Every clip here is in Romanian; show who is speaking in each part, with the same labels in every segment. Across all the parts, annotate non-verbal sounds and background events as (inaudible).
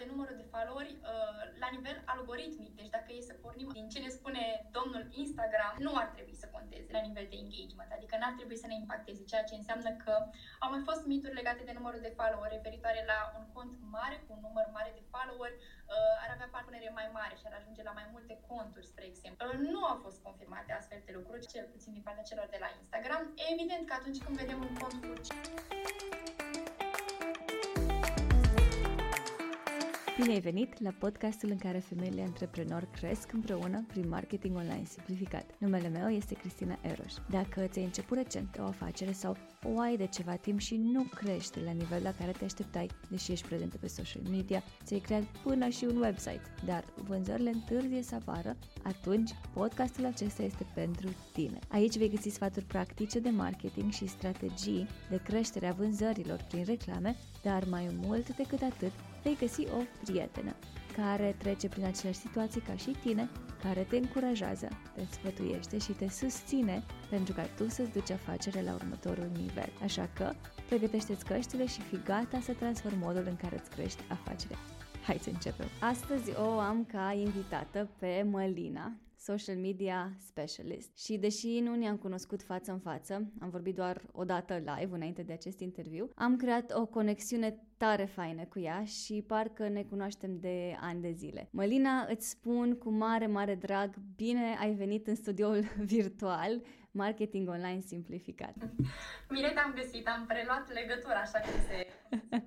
Speaker 1: de numărul de followeri uh, la nivel algoritmic. Deci dacă e să pornim din ce ne spune domnul Instagram, nu ar trebui să conteze la nivel de engagement, adică n-ar trebui să ne impacteze, ceea ce înseamnă că au mai fost mituri legate de numărul de followeri referitoare la un cont mare cu un număr mare de followeri uh, ar avea partenere mai mare și ar ajunge la mai multe conturi, spre exemplu. Uh, nu au fost confirmate astfel de lucruri, cel puțin din partea celor de la Instagram. Evident că atunci când vedem un cont cu
Speaker 2: Bine ai venit la podcastul în care femeile antreprenori cresc împreună prin marketing online simplificat. Numele meu este Cristina Eroș. Dacă ți-ai început recent o afacere sau o ai de ceva timp și nu crește la nivel la care te așteptai, deși ești prezentă pe social media, ți-ai creat până și un website, dar vânzările întârzie să apară, atunci podcastul acesta este pentru tine. Aici vei găsi sfaturi practice de marketing și strategii de creștere a vânzărilor prin reclame, dar mai mult decât atât, vei găsi o prietenă care trece prin aceleași situații ca și tine, care te încurajează, te sfătuiește și te susține pentru ca tu să-ți duci afacerea la următorul nivel. Așa că, pregătește-ți căștile și fi gata să transformi modul în care îți crești afacerea. Hai să începem! Astăzi o am ca invitată pe Mălina, social media specialist. Și deși nu ne-am cunoscut față în față, am vorbit doar o dată live înainte de acest interviu, am creat o conexiune tare faină cu ea și parcă ne cunoaștem de ani de zile. Mălina, îți spun cu mare, mare drag, bine ai venit în studioul (laughs) virtual Marketing Online Simplificat.
Speaker 1: Bine te-am găsit, am preluat legătura, așa cum se (laughs) spune.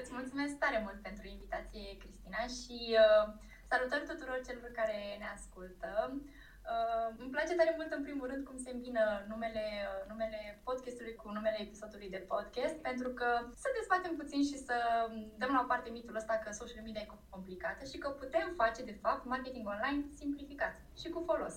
Speaker 1: Îți mulțumesc tare mult pentru invitație, Cristina, și uh, Salutări tuturor celor care ne ascultă. Uh, îmi place tare mult, în primul rând, cum se îmbină numele, uh, numele podcastului cu numele episodului de podcast, pentru că să dezbatem puțin și să dăm la o parte mitul ăsta că social media e complicată și că putem face, de fapt, marketing online simplificat și cu folos.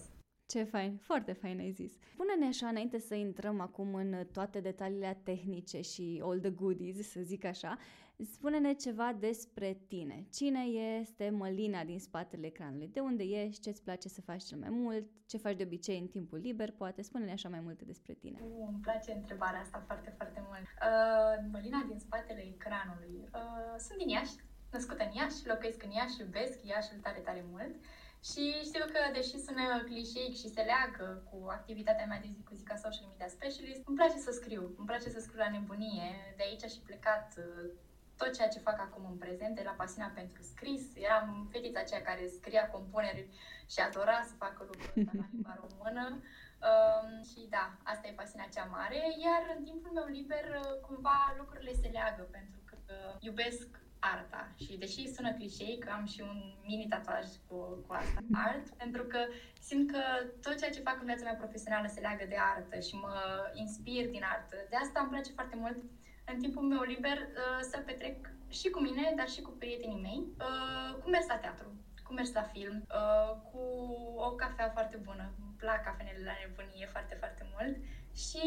Speaker 2: Ce fain, foarte fain ai zis. Pune-ne așa înainte să intrăm acum în toate detaliile tehnice și all the goodies, să zic așa, spune-ne ceva despre tine. Cine este Mălina din spatele ecranului? De unde ești? Ce-ți place să faci cel mai mult? Ce faci de obicei în timpul liber? Poate spune-ne așa mai multe despre tine.
Speaker 1: Uh, îmi place întrebarea asta foarte, foarte mult. Uh, Mălina din spatele ecranului. Uh, sunt din Iași, născută în Iași, locuiesc în Iași, iubesc Iașiul tare, tare mult. Și știu că, deși sună clișeic și se leagă cu activitatea mea de zi cu zi ca social media specialist, îmi place să scriu, îmi place să scriu la nebunie. De aici și plecat uh, tot ceea ce fac acum în prezent, de la pasiunea pentru scris. Eram fetița aceea care scria compuneri și adora să facă lucruri la limba română. Um, și da, asta e pasiunea cea mare. Iar în timpul meu liber, uh, cumva lucrurile se leagă, pentru că iubesc arta. Și deși sună clișei că am și un mini tatuaj cu, cu asta, art, (laughs) pentru că simt că tot ceea ce fac în viața mea profesională se leagă de artă și mă inspir din artă. De asta îmi place foarte mult în timpul meu liber uh, să petrec și cu mine, dar și cu prietenii mei, uh, cu mers la teatru, cu mers la film, uh, cu o cafea foarte bună. Îmi plac cafenele la nebunie foarte, foarte mult și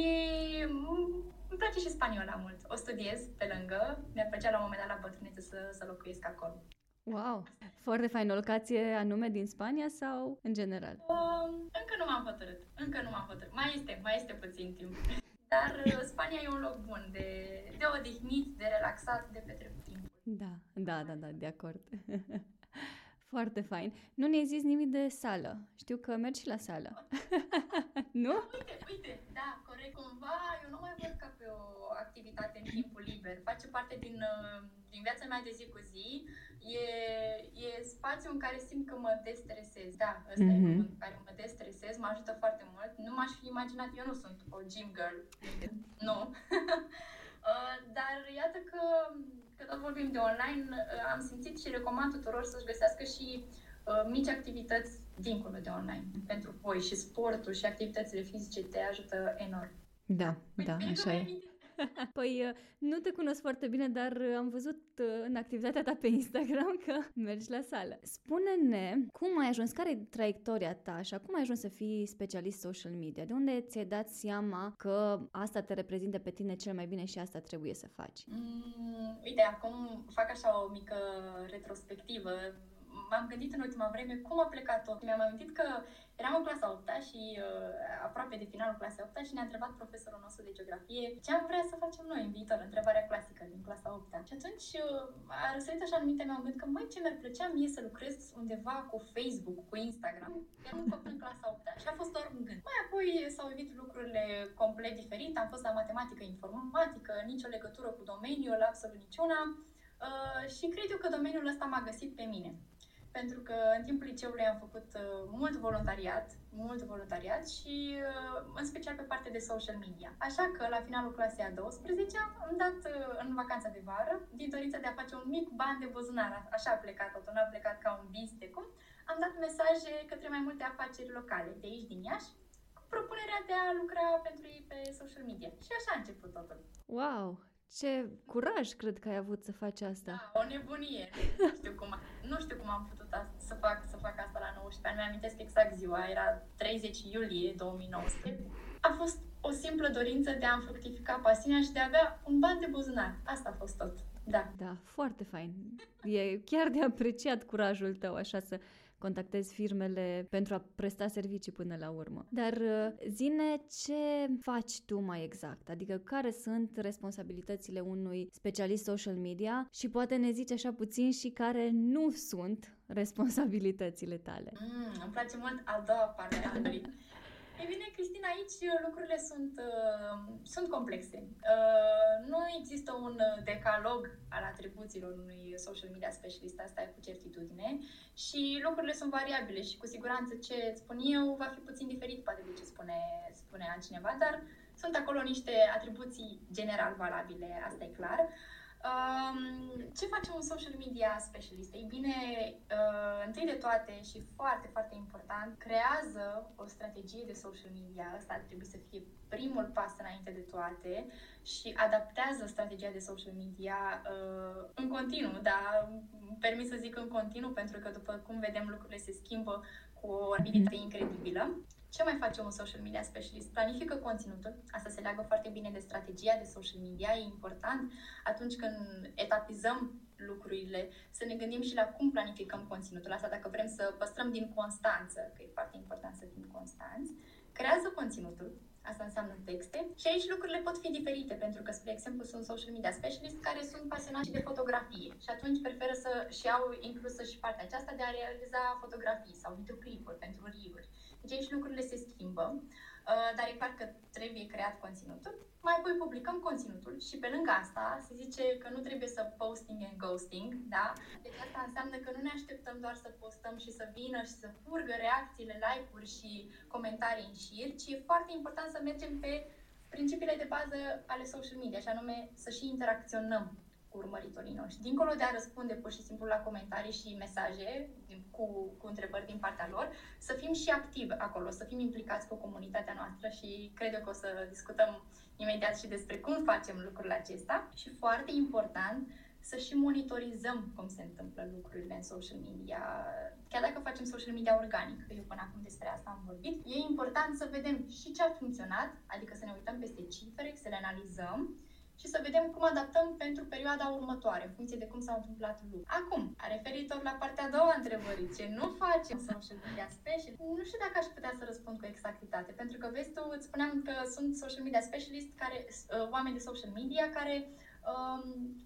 Speaker 1: îmi place și spaniola mult. O studiez pe lângă. Mi-ar plăcea la un moment dat la bătrânețe să, să locuiesc acolo.
Speaker 2: Wow! Foarte fain. O locație anume din Spania sau în general?
Speaker 1: Um, încă nu m-am hotărât. Încă nu m-am hotărât. Mai este, mai este puțin timp. (laughs) Dar uh, Spania e un loc bun de, de odihnit, de relaxat, de petrecut timp.
Speaker 2: Da, da, da, da, de acord. (laughs) Foarte fain. Nu ne-ai zis nimic de sală. Știu că mergi și la sală. (laughs) nu?
Speaker 1: Uite, uite, da, corect. Cumva eu nu mai văd ca pe o activitate în timpul liber. Face parte din, uh, din viața mea de zi cu zi. E, e spațiu în care simt că mă destresez. Da, ăsta mm-hmm. e mhm. în care mă destresez, mă ajută foarte mult. Nu m-aș fi imaginat, eu nu sunt o gym girl. (laughs) nu. (laughs) Uh, dar iată că că tot vorbim de online, uh, am simțit și recomand tuturor să-și găsească și uh, mici activități dincolo de online pentru voi și sportul și activitățile fizice te ajută enorm.
Speaker 2: Da, păi, da, așa e. (laughs) Păi uh, nu te cunosc foarte bine, dar uh, am văzut uh, în activitatea ta pe Instagram că (laughs) mergi la sală. Spune-ne cum ai ajuns, care e traiectoria ta și cum ai ajuns să fii specialist social media? De unde ți-ai dat seama că asta te reprezintă pe tine cel mai bine și asta trebuie să faci?
Speaker 1: Mm, uite, acum fac așa o mică retrospectivă m-am gândit în ultima vreme cum a plecat tot. Mi-am amintit că eram în clasa 8 și uh, aproape de finalul clasei 8 și ne-a întrebat profesorul nostru de geografie ce am vrea să facem noi în viitor, întrebarea clasică din clasa 8 Și atunci uh, a răsărit așa în mintea mea un gând că mai ce mi-ar plăcea mie să lucrez undeva cu Facebook, cu Instagram. Eram un copil în clasa 8 și a fost doar un gând. Mai apoi s-au evit lucrurile complet diferite, am fost la matematică informatică, nicio legătură cu domeniul, absolut niciuna. Uh, și cred eu că domeniul ăsta m-a găsit pe mine pentru că în timpul liceului am făcut uh, mult voluntariat, mult voluntariat și uh, în special pe partea de social media. Așa că la finalul clasei a 12 am dat uh, în vacanța de vară, din dorința de a face un mic ban de buzunar, așa a plecat totul, nu a plecat ca un bis de cum, am dat mesaje către mai multe afaceri locale de aici din Iași, cu propunerea de a lucra pentru ei pe social media. Și așa a început totul.
Speaker 2: Wow! Ce curaj cred că ai avut să faci asta.
Speaker 1: Da, o nebunie. Nu știu cum, nu știu cum am putut să fac, să fac asta la 19 ani. Mi-amintesc exact ziua, era 30 iulie 2019. A fost o simplă dorință de a-mi fructifica pasiunea și de a avea un ban de buzunar. Asta a fost tot. Da.
Speaker 2: Da, foarte fain. E chiar de apreciat curajul tău așa să contactezi firmele pentru a presta servicii până la urmă. Dar uh, zine ce faci tu mai exact, adică care sunt responsabilitățile unui specialist social media și poate ne zici așa puțin și care nu sunt (laughs) responsabilitățile tale.
Speaker 1: Mm, îmi place mult a doua parte a E bine, Cristina, aici lucrurile sunt, uh, sunt complexe. Uh, nu există un decalog al atribuțiilor unui social media specialist, asta e cu certitudine, și lucrurile sunt variabile și cu siguranță ce îți spun eu va fi puțin diferit poate de ce spune, spune altcineva, dar sunt acolo niște atribuții general valabile, asta e clar. Uh, Um, ce face un social media specialist? Ei bine, uh, întâi de toate și foarte, foarte important, creează o strategie de social media. Asta ar trebui să fie primul pas înainte de toate și adaptează strategia de social media uh, în continuu, dar permis să zic în continuu pentru că după cum vedem lucrurile se schimbă cu o abilitate incredibilă. Ce mai face un social media specialist? Planifică conținutul. Asta se leagă foarte bine de strategia de social media. E important atunci când etapizăm lucrurile să ne gândim și la cum planificăm conținutul. Asta dacă vrem să păstrăm din constanță, că e foarte important să fim constanți. Creează conținutul, Asta înseamnă texte. Și aici lucrurile pot fi diferite, pentru că, spre exemplu, sunt social media specialist care sunt pasionați de fotografie. Și atunci preferă să și au inclusă și partea aceasta de a realiza fotografii sau videoclipuri pentru reel deci aici lucrurile se schimbă, uh, dar e clar că trebuie creat conținutul. Mai apoi publicăm conținutul și pe lângă asta se zice că nu trebuie să posting and ghosting, da? Deci asta înseamnă că nu ne așteptăm doar să postăm și să vină și să furgă reacțiile, like-uri și comentarii în șir, ci e foarte important să mergem pe principiile de bază ale social media, și anume să și interacționăm cu urmăritorii noștri. Dincolo de a răspunde pur și simplu la comentarii și mesaje cu, cu întrebări din partea lor, să fim și activi acolo, să fim implicați cu comunitatea noastră și cred că o să discutăm imediat și despre cum facem lucrul acesta. Și foarte important, să și monitorizăm cum se întâmplă lucrurile în social media. Chiar dacă facem social media organic, că eu până acum despre asta am vorbit, e important să vedem și ce a funcționat, adică să ne uităm peste cifre, să le analizăm și să vedem cum adaptăm pentru perioada următoare, în funcție de cum s-au întâmplat lucrurile. Acum, referitor la partea a doua întrebării, ce nu facem social media specialist, nu știu dacă aș putea să răspund cu exactitate, pentru că vezi tu, îți spuneam că sunt social media specialist, care, uh, oameni de social media care um,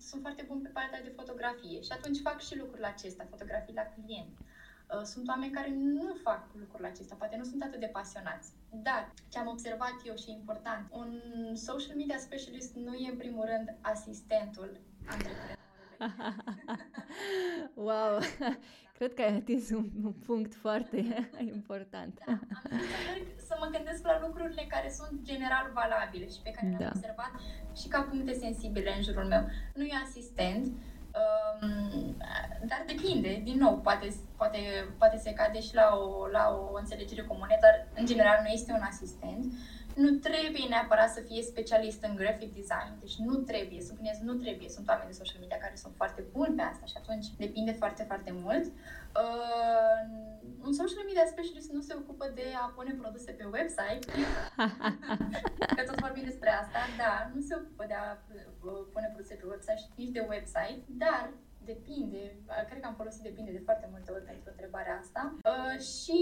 Speaker 1: sunt foarte buni pe partea de fotografie și atunci fac și lucrul acesta, fotografii la client. Uh, sunt oameni care nu fac lucrul acesta, poate nu sunt atât de pasionați. Dar ce am observat eu și important, un social media specialist nu e în primul rând asistentul antreprenorului. (laughs)
Speaker 2: wow! Cred că ai atins un, un punct foarte (laughs) important.
Speaker 1: Da, am să, să mă gândesc la lucrurile care sunt general valabile și pe care le-am da. observat și ca puncte sensibile în jurul meu. Nu e asistent, Um, dar depinde, din nou, poate, poate, poate se cade și la o, la o înțelegere comună, dar în general nu este un asistent. Nu trebuie neapărat să fie specialist în graphic design, deci nu trebuie, subliniez, nu trebuie. Sunt oameni de social media care sunt foarte buni pe asta și atunci depinde foarte, foarte mult. Uh, un social media specialist nu se ocupă de a pune produse pe website, (laughs) că tot vorbim despre asta, da, nu se ocupă de a uh, pune produse pe website, nici de website, dar depinde, cred că am folosit depinde de foarte multe ori pentru întrebarea asta. Uh, și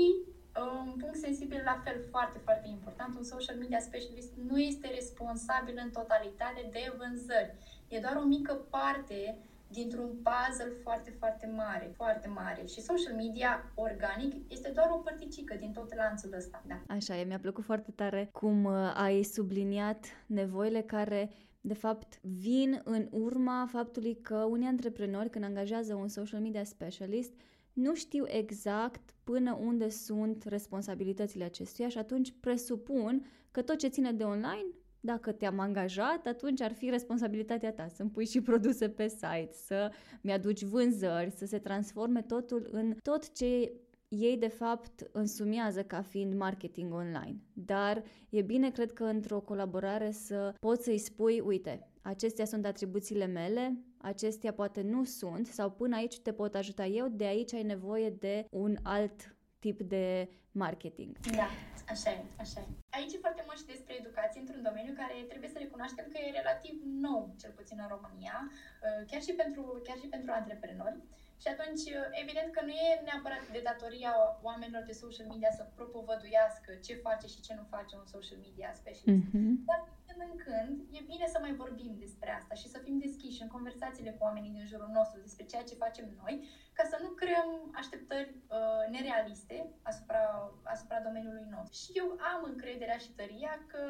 Speaker 1: uh, un punct sensibil, la fel, foarte, foarte important, un social media specialist nu este responsabil în totalitate de vânzări. E doar o mică parte dintr-un puzzle foarte, foarte mare, foarte mare. Și social media organic este doar o părticică din tot lanțul ăsta. Da.
Speaker 2: Așa e, mi-a plăcut foarte tare cum uh, ai subliniat nevoile care de fapt, vin în urma faptului că unii antreprenori, când angajează un social media specialist, nu știu exact până unde sunt responsabilitățile acestuia și atunci presupun că tot ce ține de online dacă te-am angajat, atunci ar fi responsabilitatea ta. Să-mi pui și produse pe site, să mi-aduci vânzări, să se transforme totul în tot ce ei de fapt însumează ca fiind marketing online. Dar e bine, cred că într-o colaborare să poți să-i spui, uite, acestea sunt atribuțiile mele, acestea poate nu sunt sau până aici te pot ajuta eu, de aici ai nevoie de un alt tip de marketing.
Speaker 1: Da, așa e, așa e. Aici e foarte mult și despre educație într-un domeniu care trebuie să recunoaștem că e relativ nou, cel puțin în România, uh, chiar și pentru, chiar și pentru antreprenori. Și atunci, uh, evident că nu e neapărat de datoria oamenilor de social media să propovăduiască ce face și ce nu face un social media specialist. Mm-hmm. Dar când în când e bine să mai vorbim despre asta și să fim deschiși în conversațiile cu oamenii din jurul nostru despre ceea ce facem noi, ca să nu creăm așteptări uh, nerealiste asupra, asupra domeniului nostru. Și eu am încrederea și tăria că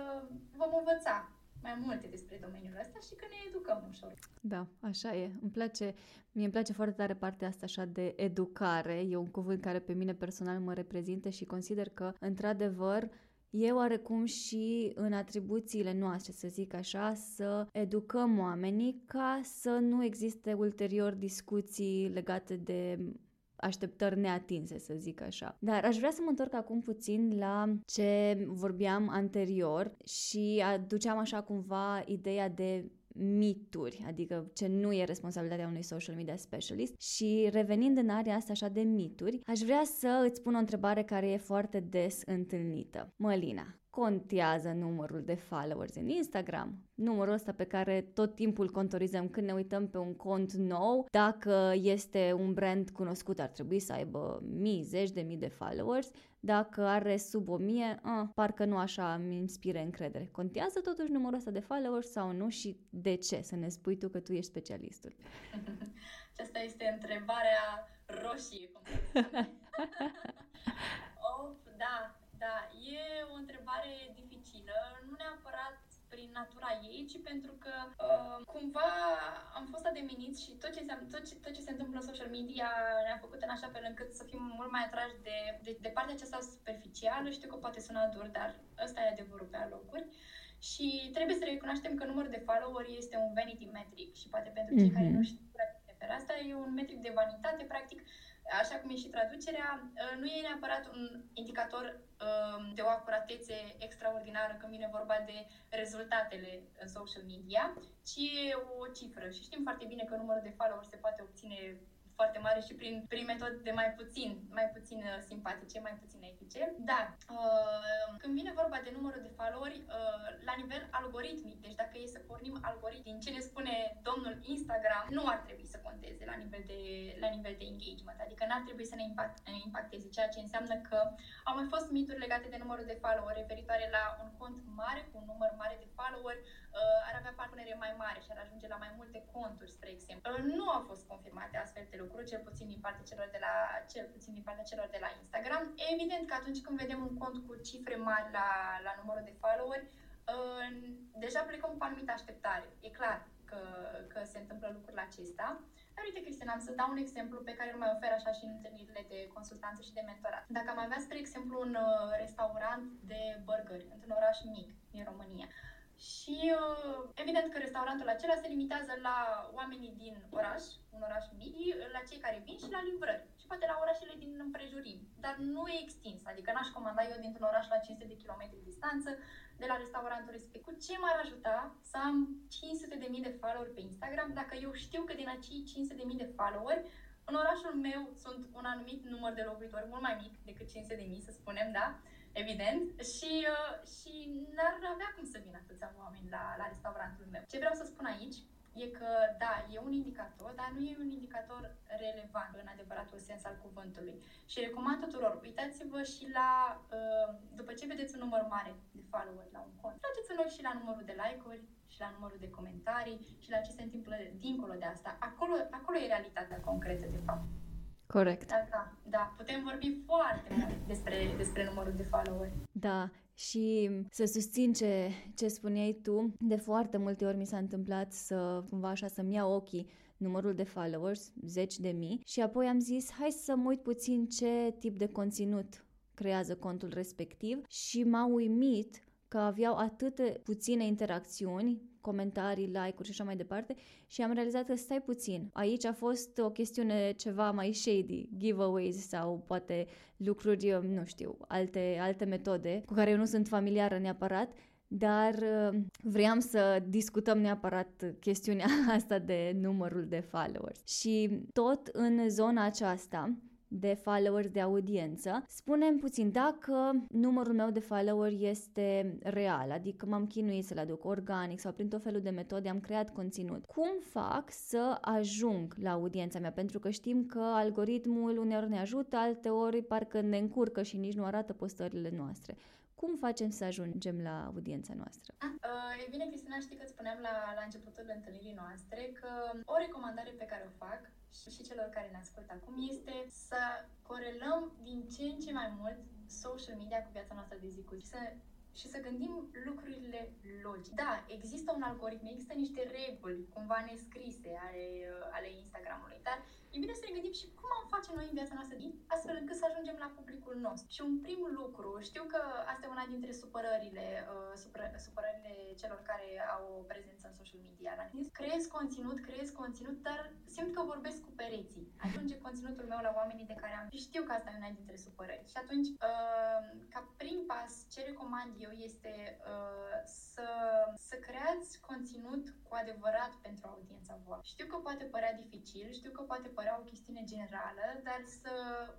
Speaker 1: vom învăța mai multe despre domeniul ăsta și că ne educăm ușor.
Speaker 2: Da, așa e. Îmi place, mie îmi place foarte tare partea asta așa de educare. E un cuvânt care pe mine personal mă reprezintă și consider că, într-adevăr, e oarecum și în atribuțiile noastre, să zic așa, să educăm oamenii ca să nu existe ulterior discuții legate de așteptări neatinse, să zic așa. Dar aș vrea să mă întorc acum puțin la ce vorbeam anterior și aduceam așa cumva ideea de mituri, adică ce nu e responsabilitatea unui social media specialist și revenind în area asta așa de mituri, aș vrea să îți pun o întrebare care e foarte des întâlnită. Mălina, contează numărul de followers în Instagram, numărul ăsta pe care tot timpul contorizăm când ne uităm pe un cont nou, dacă este un brand cunoscut ar trebui să aibă mii, zeci de mii de followers, dacă are sub o mie, a, parcă nu așa îmi inspire încredere. Contează totuși numărul ăsta de followers sau nu și de ce? Să ne spui tu că tu ești specialistul. (laughs)
Speaker 1: Aceasta este întrebarea roșie. (laughs) oh, da, da, e o întrebare dificilă, nu neapărat prin natura ei, ci pentru că uh, cumva am fost ademeniți și tot ce, se, tot, ce, tot ce se întâmplă în social media ne-a făcut în așa fel încât să fim mult mai atrași de, de, de partea aceasta superficială. Știu că poate suna dur, dar ăsta e adevărul pe alocuri. Și trebuie să recunoaștem că numărul de follower este un vanity metric și poate pentru cei mm-hmm. care nu știu despre asta, e un metric de vanitate, practic așa cum e și traducerea, uh, nu e neapărat un indicator um, de o acuratețe extraordinară când vine vorba de rezultatele în social media, ci e o cifră. Și știm foarte bine că numărul de followers se poate obține foarte mare și prin, prin metode de mai puțin, mai puțin uh, simpatice, mai puțin etice. Dar uh, când vine vorba de numărul de followeri, uh, la nivel algoritmic, deci dacă e să pornim algoritm din ce ne spune domnul Instagram, nu ar trebui să conteze la nivel de, la nivel de engagement, adică n-ar trebui să ne, impact, ne impacteze, ceea ce înseamnă că au mai fost mituri legate de numărul de followeri referitoare la un cont mare cu un număr mare de followeri, uh, ar avea partenere mai mare și ar ajunge la mai multe conturi, spre exemplu. Uh, nu au fost confirmate astfel de lucruri, cel puțin din partea celor de la, cel puțin din partea celor de la Instagram. Evident că atunci când vedem un cont cu cifre mari la, la numărul de followeri, uh, deja plecăm cu anumită așteptare. E clar că, că se întâmplă lucrul acesta. Dar uite, Cristina, am să dau un exemplu pe care îl mai ofer așa și în întâlnirile de consultanță și de mentorat. Dacă am avea, spre exemplu, un uh, restaurant de burgeri într-un oraș mic din România, și uh, evident că restaurantul acela se limitează la oamenii din oraș, un oraș mic, la cei care vin și la livrări. Și poate la orașele din împrejurim. Dar nu e extins, adică n-aș comanda eu dintr-un oraș la 500 de kilometri distanță de la restaurantul respectiv. Cu ce m-ar ajuta să am 500 de mii de follower pe Instagram dacă eu știu că din acei 500 de mii de follower în orașul meu sunt un anumit număr de locuitori mult mai mic decât 500 de mii, să spunem, da? Evident, și, uh, și n-ar avea cum să vină atâția oameni la, la restaurantul meu. Ce vreau să spun aici e că, da, e un indicator, dar nu e un indicator relevant în adevăratul sens al cuvântului. Și recomand tuturor, uitați-vă și la, uh, după ce vedeți un număr mare de follower la un cont, trageți în și la numărul de like-uri, și la numărul de comentarii și la ce se întâmplă dincolo de asta. Acolo, acolo e realitatea concretă, de fapt.
Speaker 2: Corect.
Speaker 1: Da, da, da. Putem vorbi foarte mult despre, despre numărul de followeri.
Speaker 2: Da, și să susțin ce, ce spuneai tu, de foarte multe ori mi s-a întâmplat să cumva așa să-mi iau ochii numărul de followers, zeci de mii, și apoi am zis hai să mă uit puțin ce tip de conținut creează contul respectiv și m-a uimit că aveau atât de puține interacțiuni, comentarii, like-uri și așa mai departe și am realizat că stai puțin. Aici a fost o chestiune ceva mai shady, giveaways sau poate lucruri, nu știu, alte, alte metode cu care eu nu sunt familiară neapărat, dar uh, vreau să discutăm neapărat chestiunea (laughs) asta de numărul de followers. Și tot în zona aceasta de followers de audiență. Spunem puțin dacă numărul meu de follower este real, adică m-am chinuit să-l aduc organic sau prin tot felul de metode am creat conținut. Cum fac să ajung la audiența mea? Pentru că știm că algoritmul uneori ne ajută, alteori parcă ne încurcă și nici nu arată postările noastre. Cum facem să ajungem la audiența noastră?
Speaker 1: Uh, e bine, Cristina, știi că spuneam la, la începutul întâlnirii noastre că o recomandare pe care o fac și, și celor care ne ascultă acum este să corelăm din ce în ce mai mult social media cu viața noastră de zi cu zi. Să și să gândim lucrurile logic. Da, există un algoritm, există niște reguli cumva nescrise ale, ale Instagramului, dar e bine să ne gândim și cum am face noi în viața noastră astfel încât să ajungem la publicul nostru. Și un prim lucru, știu că asta e una dintre supărările, uh, supără, supărările celor care au o prezență în social media. La creez conținut, creez conținut, dar simt că vorbesc cu pereții. Ajunge conținutul meu la oamenii de care am și știu că asta e una dintre supărări. Și atunci, uh, ca prim pas, ce recomand eu este uh, să, să creați conținut cu adevărat pentru audiența voastră. Știu că poate părea dificil, știu că poate părea o chestiune generală, dar să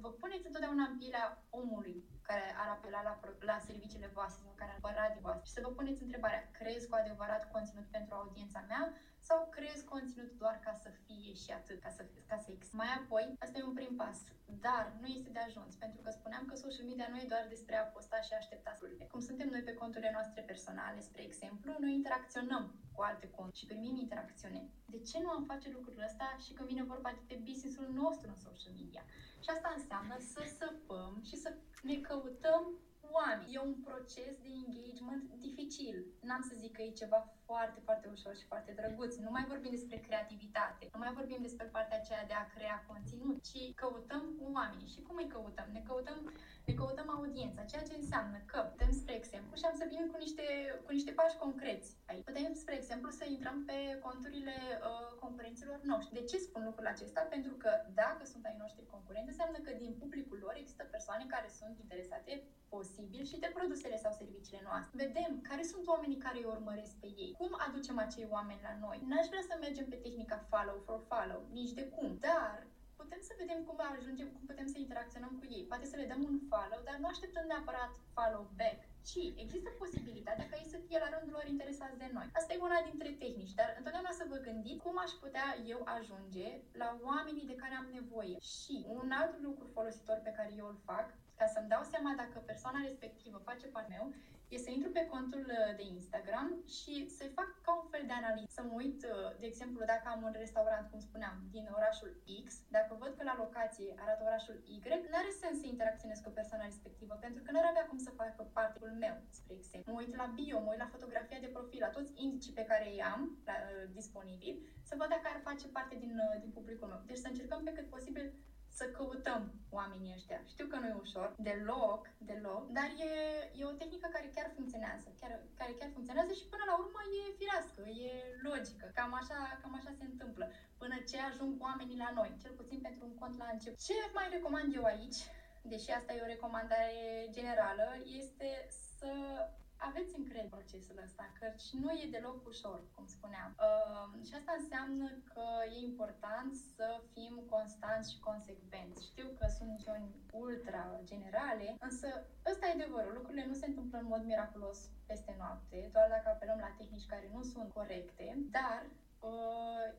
Speaker 1: vă puneți întotdeauna în pielea omului care ar apela la, la serviciile voastre sau care ar apăra de voastre. Și să vă puneți întrebarea, creez cu adevărat conținut pentru audiența mea sau creezi conținut doar ca să fie și atât, ca să, ca să ex. Mai apoi, asta e un prim pas, dar nu este de ajuns, pentru că spuneam că social media nu e doar despre a posta și a aștepta lucrurile. Cum suntem noi pe conturile noastre personale, spre exemplu, noi interacționăm cu alte conturi și primim interacțiune. De ce nu am face lucrul ăsta și când vine vorba de business-ul nostru în social media? Și asta înseamnă să săpăm și să ne căutăm oameni. E un proces de engagement dificil. N-am să zic că e ceva foarte, foarte ușor și foarte drăguț. Nu mai vorbim despre creativitate, nu mai vorbim despre partea aceea de a crea conținut, ci căutăm oameni. Și cum îi căutăm? Ne căutăm, ne căutăm audiența, ceea ce înseamnă că putem, spre exemplu, și am să vin cu niște, cu niște pași concreți aici. Putem, spre exemplu, să intrăm pe conturile uh, concurenților noștri. De ce spun lucrul acesta? Pentru că dacă sunt ai noștri concurenți, înseamnă că din publicul lor există persoane care sunt interesate posibil și de produsele sau serviciile noastre. Vedem care sunt oamenii care îi urmăresc pe ei, cum aducem acei oameni la noi. N-aș vrea să mergem pe tehnica follow for follow, nici de cum, dar putem să vedem cum ajungem, cum putem să interacționăm cu ei. Poate să le dăm un follow, dar nu așteptăm neapărat follow back, ci există posibilitatea ca ei să fie la rândul lor interesați de noi. Asta e una dintre tehnici, dar întotdeauna să vă gândiți cum aș putea eu ajunge la oamenii de care am nevoie. Și un alt lucru folositor pe care eu îl fac ca să-mi dau seama dacă persoana respectivă face part meu, e să intru pe contul uh, de Instagram și să-i fac ca un fel de analiză. Să mă uit, uh, de exemplu, dacă am un restaurant, cum spuneam, din orașul X, dacă văd că la locație arată orașul Y, nu are sens să interacționez cu persoana respectivă, pentru că nu ar avea cum să facă partea meu, spre exemplu. Mă uit la bio, mă uit la fotografia de profil, la toți indicii pe care îi am la, uh, disponibil, să văd dacă ar face parte din, din publicul meu. Deci să încercăm pe cât posibil să căutăm oamenii ăștia. Știu că nu e ușor, deloc, deloc, dar e, e o tehnică care chiar funcționează, chiar, care chiar funcționează și până la urmă e firească, e logică. Cam așa, cam așa se întâmplă. Până ce ajung oamenii la noi, cel puțin pentru un cont la început. Ce mai recomand eu aici, deși asta e o recomandare generală, este să aveți încredere în procesul ăsta, căci nu e deloc ușor, cum spuneam. Uh, și asta înseamnă că e important să fim constanți și consecvenți. Știu că sunt noțiuni ultra generale, însă ăsta e adevărul. Lucrurile nu se întâmplă în mod miraculos peste noapte, doar dacă apelăm la tehnici care nu sunt corecte, dar uh,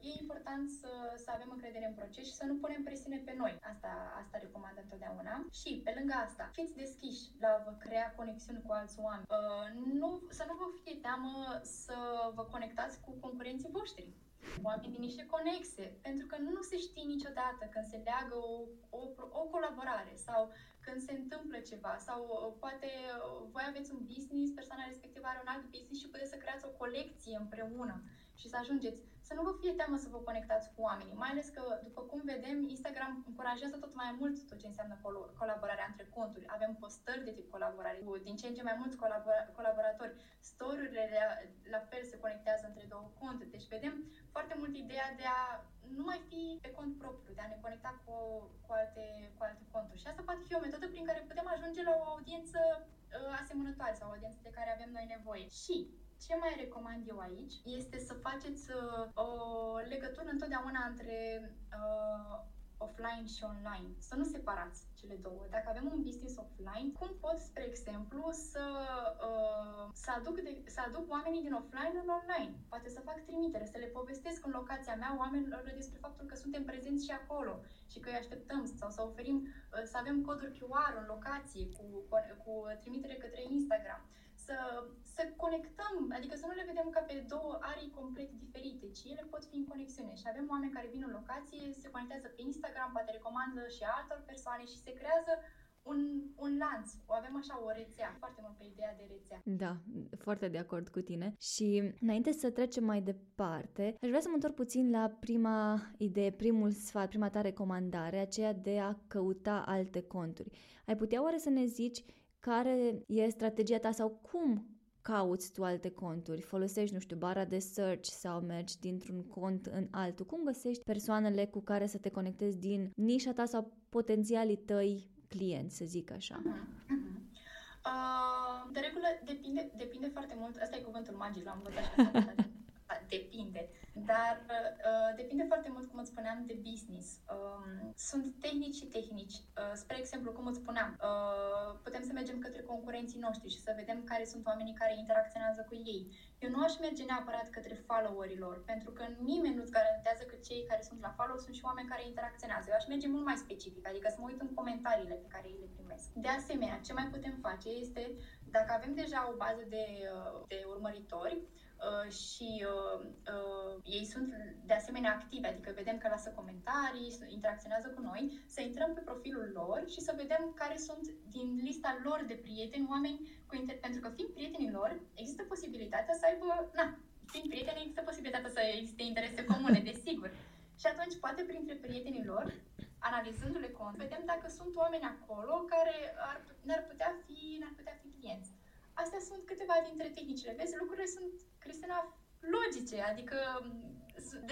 Speaker 1: e important să, să avem încredere în proces și să nu punem presiune pe noi. Asta, asta recomand întotdeauna. Și, pe lângă asta, fiți deschiși la vă crea conexiuni cu alți oameni. Uh, nu, să nu vă fie teamă să vă conectați cu concurenții voștri oameni din niște conexe, pentru că nu se știe niciodată când se leagă o, o, o colaborare sau când se întâmplă ceva sau uh, poate uh, voi aveți un business, persoana respectivă are un alt business și puteți să creați o colecție împreună și să ajungeți să nu vă fie teamă să vă conectați cu oamenii, mai ales că, după cum vedem, Instagram încurajează tot mai mult tot ce înseamnă col- colaborarea între conturi. Avem postări de tip colaborare cu din ce în ce mai mulți colabora- colaboratori. Story-urile la, la fel se conectează între două conturi. Deci vedem foarte mult ideea de a nu mai fi pe cont propriu, de a ne conecta cu, cu, alte, cu alte conturi. Și asta poate fi o metodă prin care putem ajunge la o audiență uh, asemănătoare sau o audiență de care avem noi nevoie. Și ce mai recomand eu aici este să faceți uh, o legătură întotdeauna între uh, offline și online. Să nu separați cele două. Dacă avem un business offline, cum pot, spre exemplu, să, uh, să, aduc de, să aduc oamenii din offline în online? Poate să fac trimitere, să le povestesc în locația mea oamenilor despre faptul că suntem prezenți și acolo și că îi așteptăm sau să oferim, uh, să avem coduri QR în locație cu, cu, cu trimitere către Instagram să, să conectăm, adică să nu le vedem ca pe două arii complet diferite, ci ele pot fi în conexiune. Și avem oameni care vin în locație, se conectează pe Instagram, poate recomandă și altor persoane și se creează un, un lanț. O avem așa o rețea, foarte mult pe ideea de rețea.
Speaker 2: Da, foarte de acord cu tine. Și înainte să trecem mai departe, aș vrea să mă întorc puțin la prima idee, primul sfat, prima ta recomandare, aceea de a căuta alte conturi. Ai putea oare să ne zici care e strategia ta sau cum cauți tu alte conturi, folosești, nu știu, bara de search sau mergi dintr-un cont în altul, cum găsești persoanele cu care să te conectezi din nișa ta sau potențialii tăi clienți, să zic așa? Uh-huh. Uh-huh.
Speaker 1: Uh, de regulă depinde, depinde foarte mult, asta e cuvântul magic, l-am învățat depinde. Dar uh, depinde foarte mult, cum îți spuneam, de business. Um, sunt tehnici și tehnici. Uh, spre exemplu, cum îți spuneam, uh, putem să mergem către concurenții noștri și să vedem care sunt oamenii care interacționează cu ei. Eu nu aș merge neapărat către followerilor, pentru că nimeni nu-ți garantează că cei care sunt la follow sunt și oameni care interacționează. Eu aș merge mult mai specific, adică să mă uit în comentariile pe care ei le primesc. De asemenea, ce mai putem face este, dacă avem deja o bază de, uh, de urmăritori, Uh, și uh, uh, ei sunt de asemenea activi, adică vedem că lasă comentarii, interacționează cu noi, să intrăm pe profilul lor și să vedem care sunt din lista lor de prieteni, oameni cu inter... pentru că fiind prietenii lor, există posibilitatea să aibă, na, fiind prieteni, există posibilitatea să existe interese comune, desigur. Și atunci, poate printre prietenii lor, analizându-le cont, vedem dacă sunt oameni acolo care ar, n-ar putea fi, n-ar putea fi clienți. Astea sunt câteva dintre tehnicile. Vezi, lucrurile sunt, Cristina, logice, adică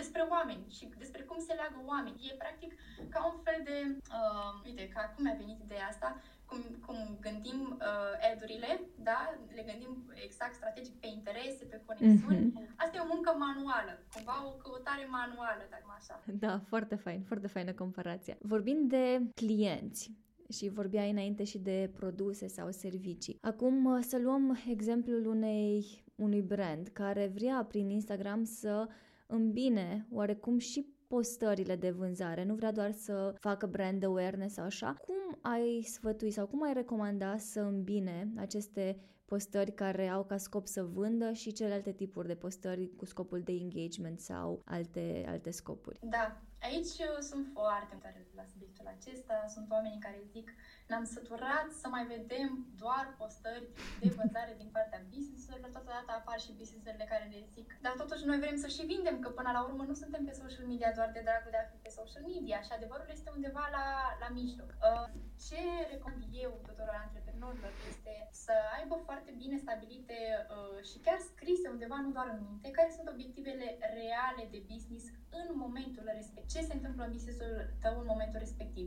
Speaker 1: despre oameni și despre cum se leagă oameni. E practic ca un fel de, uh, uite, ca cum mi-a venit ideea asta, cum, cum gândim uh, ad-urile, da? Le gândim exact strategic pe interese, pe conexiuni. Mm-hmm. Asta e o muncă manuală, cumva o căutare manuală, dacă așa.
Speaker 2: Da, foarte fain, foarte faină comparația. Vorbind de clienți, și vorbeai înainte și de produse sau servicii. Acum uh, să luăm exemplul unei, unui brand care vrea prin Instagram să îmbine oarecum și postările de vânzare, nu vrea doar să facă brand awareness sau așa. Cum ai sfătui sau cum ai recomanda să îmbine aceste postări care au ca scop să vândă și celelalte tipuri de postări cu scopul de engagement sau alte, alte scopuri?
Speaker 1: Da, Aici sunt foarte tare la subiectul acesta. Sunt oamenii care zic ne-am săturat să mai vedem doar postări de vânzare din partea business-urilor. Totodată apar și business-urile care le zic dar totuși noi vrem să și vindem, că până la urmă nu suntem pe social media doar de dragul de a fi pe social media și adevărul este undeva la, la mijloc. Uh, ce recomand eu tuturor antreprenorilor este să aibă foarte bine stabilite uh, și chiar scrise undeva, nu doar în minte, care sunt obiectivele reale de business în momentul respectiv. Ce se întâmplă în businessul tău în momentul respectiv?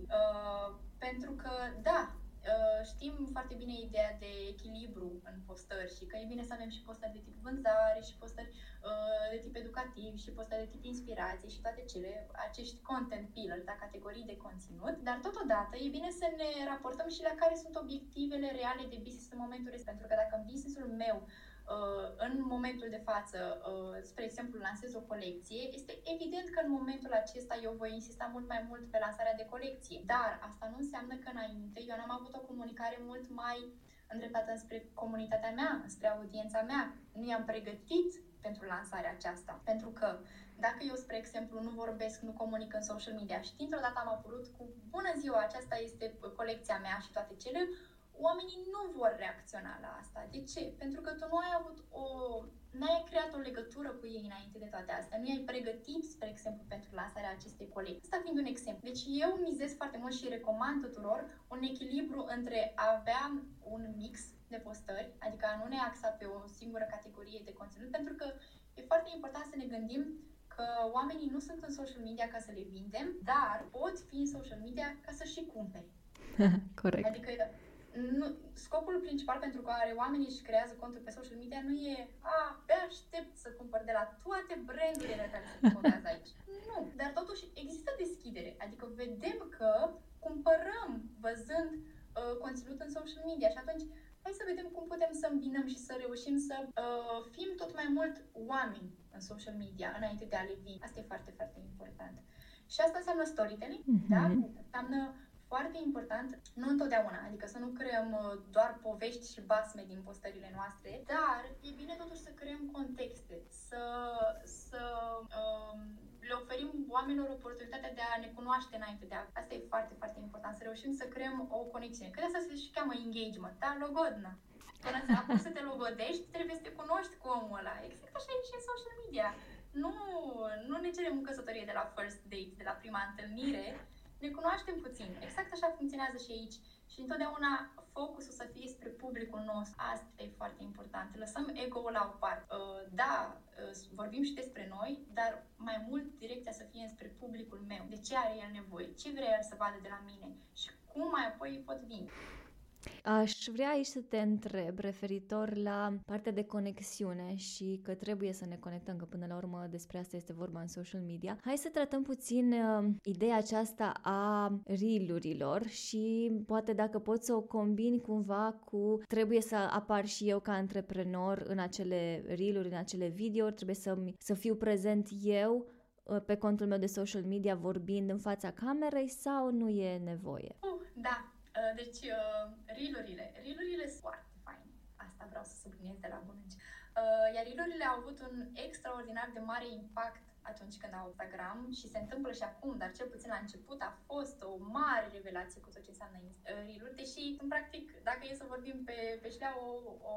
Speaker 1: Uh, pentru că, da, uh, știm foarte bine ideea de echilibru în postări și că e bine să avem și postări de tip vânzare și postări uh, de tip educativ și postări de tip inspirație și toate cele, acești content pillars, da, categorii de conținut, dar totodată e bine să ne raportăm și la care sunt obiectivele reale de business în momentul respectiv. Pentru că dacă în businessul meu uh, în momentul de față, uh, spre exemplu, lansez o colecție, este evident că în momentul acesta eu voi insista mult mai mult pe lansarea de colecție. Dar asta nu înseamnă că înainte eu n-am avut o comunicare mult mai îndreptată spre comunitatea mea, spre audiența mea. Nu i-am pregătit pentru lansarea aceasta. Pentru că dacă eu, spre exemplu, nu vorbesc, nu comunic în social media și dintr-o dată am apărut cu bună ziua, aceasta este colecția mea și toate cele, oamenii nu vor reacționa la asta. De ce? Pentru că tu nu ai avut o... n-ai creat o legătură cu ei înainte de toate astea. Nu ai pregătit, spre exemplu, pentru lansarea acestei colecții. Asta fiind un exemplu. Deci eu mizez foarte mult și recomand tuturor un echilibru între a avea un mix de postări, adică a nu ne axa pe o singură categorie de conținut, pentru că e foarte important să ne gândim că oamenii nu sunt în social media ca să le vindem, dar pot fi în social media ca să și cumpere. (laughs)
Speaker 2: Corect.
Speaker 1: Adică nu, scopul principal pentru care oamenii își creează conturi pe social media nu e a, pe aștept să cumpăr de la toate brandurile care se promovează aici. Nu, dar totuși există deschidere, adică vedem că cumpărăm văzând uh, conținut în social media și atunci hai să vedem cum putem să îmbinăm și să reușim să uh, fim tot mai mult oameni în social media înainte de a le vi. Asta e foarte, foarte important. Și asta înseamnă storytelling, mm-hmm. da? Înseamnă foarte important, nu întotdeauna, adică să nu creăm uh, doar povești și basme din postările noastre, dar e bine totuși să creăm contexte, să, să um, le oferim oamenilor oportunitatea de a ne cunoaște înainte de a... Asta e foarte, foarte important, să reușim să creăm o conexiune. Că asta se și cheamă engagement, da? Logodnă. Până să apuci să te logodești, trebuie să te cunoști cu omul ăla. Exact așa e și în social media. Nu, nu ne cerem o căsătorie de la first date, de la prima întâlnire, ne cunoaștem puțin. Exact așa funcționează și aici. Și întotdeauna focusul să fie spre publicul nostru. Asta e foarte important. Lăsăm ego-ul la o parte. Uh, da, uh, vorbim și despre noi, dar mai mult direcția să fie spre publicul meu. De ce are el nevoie? Ce vrea el să vadă de la mine? Și cum mai apoi pot vinde.
Speaker 2: Aș vrea aici să te întreb referitor la partea de conexiune și că trebuie să ne conectăm, că până la urmă despre asta este vorba în social media. Hai să tratăm puțin uh, ideea aceasta a reel și poate dacă poți să o combini cumva cu trebuie să apar și eu ca antreprenor în acele reel în acele videouri, trebuie să, să fiu prezent eu uh, pe contul meu de social media vorbind în fața camerei sau nu e nevoie?
Speaker 1: Uh, da, Uh, deci, uh, rilurile. Rilurile sunt foarte faine. Asta vreau să subliniez de la bun uh, Iar rilurile au avut un extraordinar de mare impact atunci când au Instagram și se întâmplă și acum, dar cel puțin la început a fost o mare revelație cu tot ce înseamnă riluri, deși, în practic, dacă e să vorbim pe, pe șlea, o, o,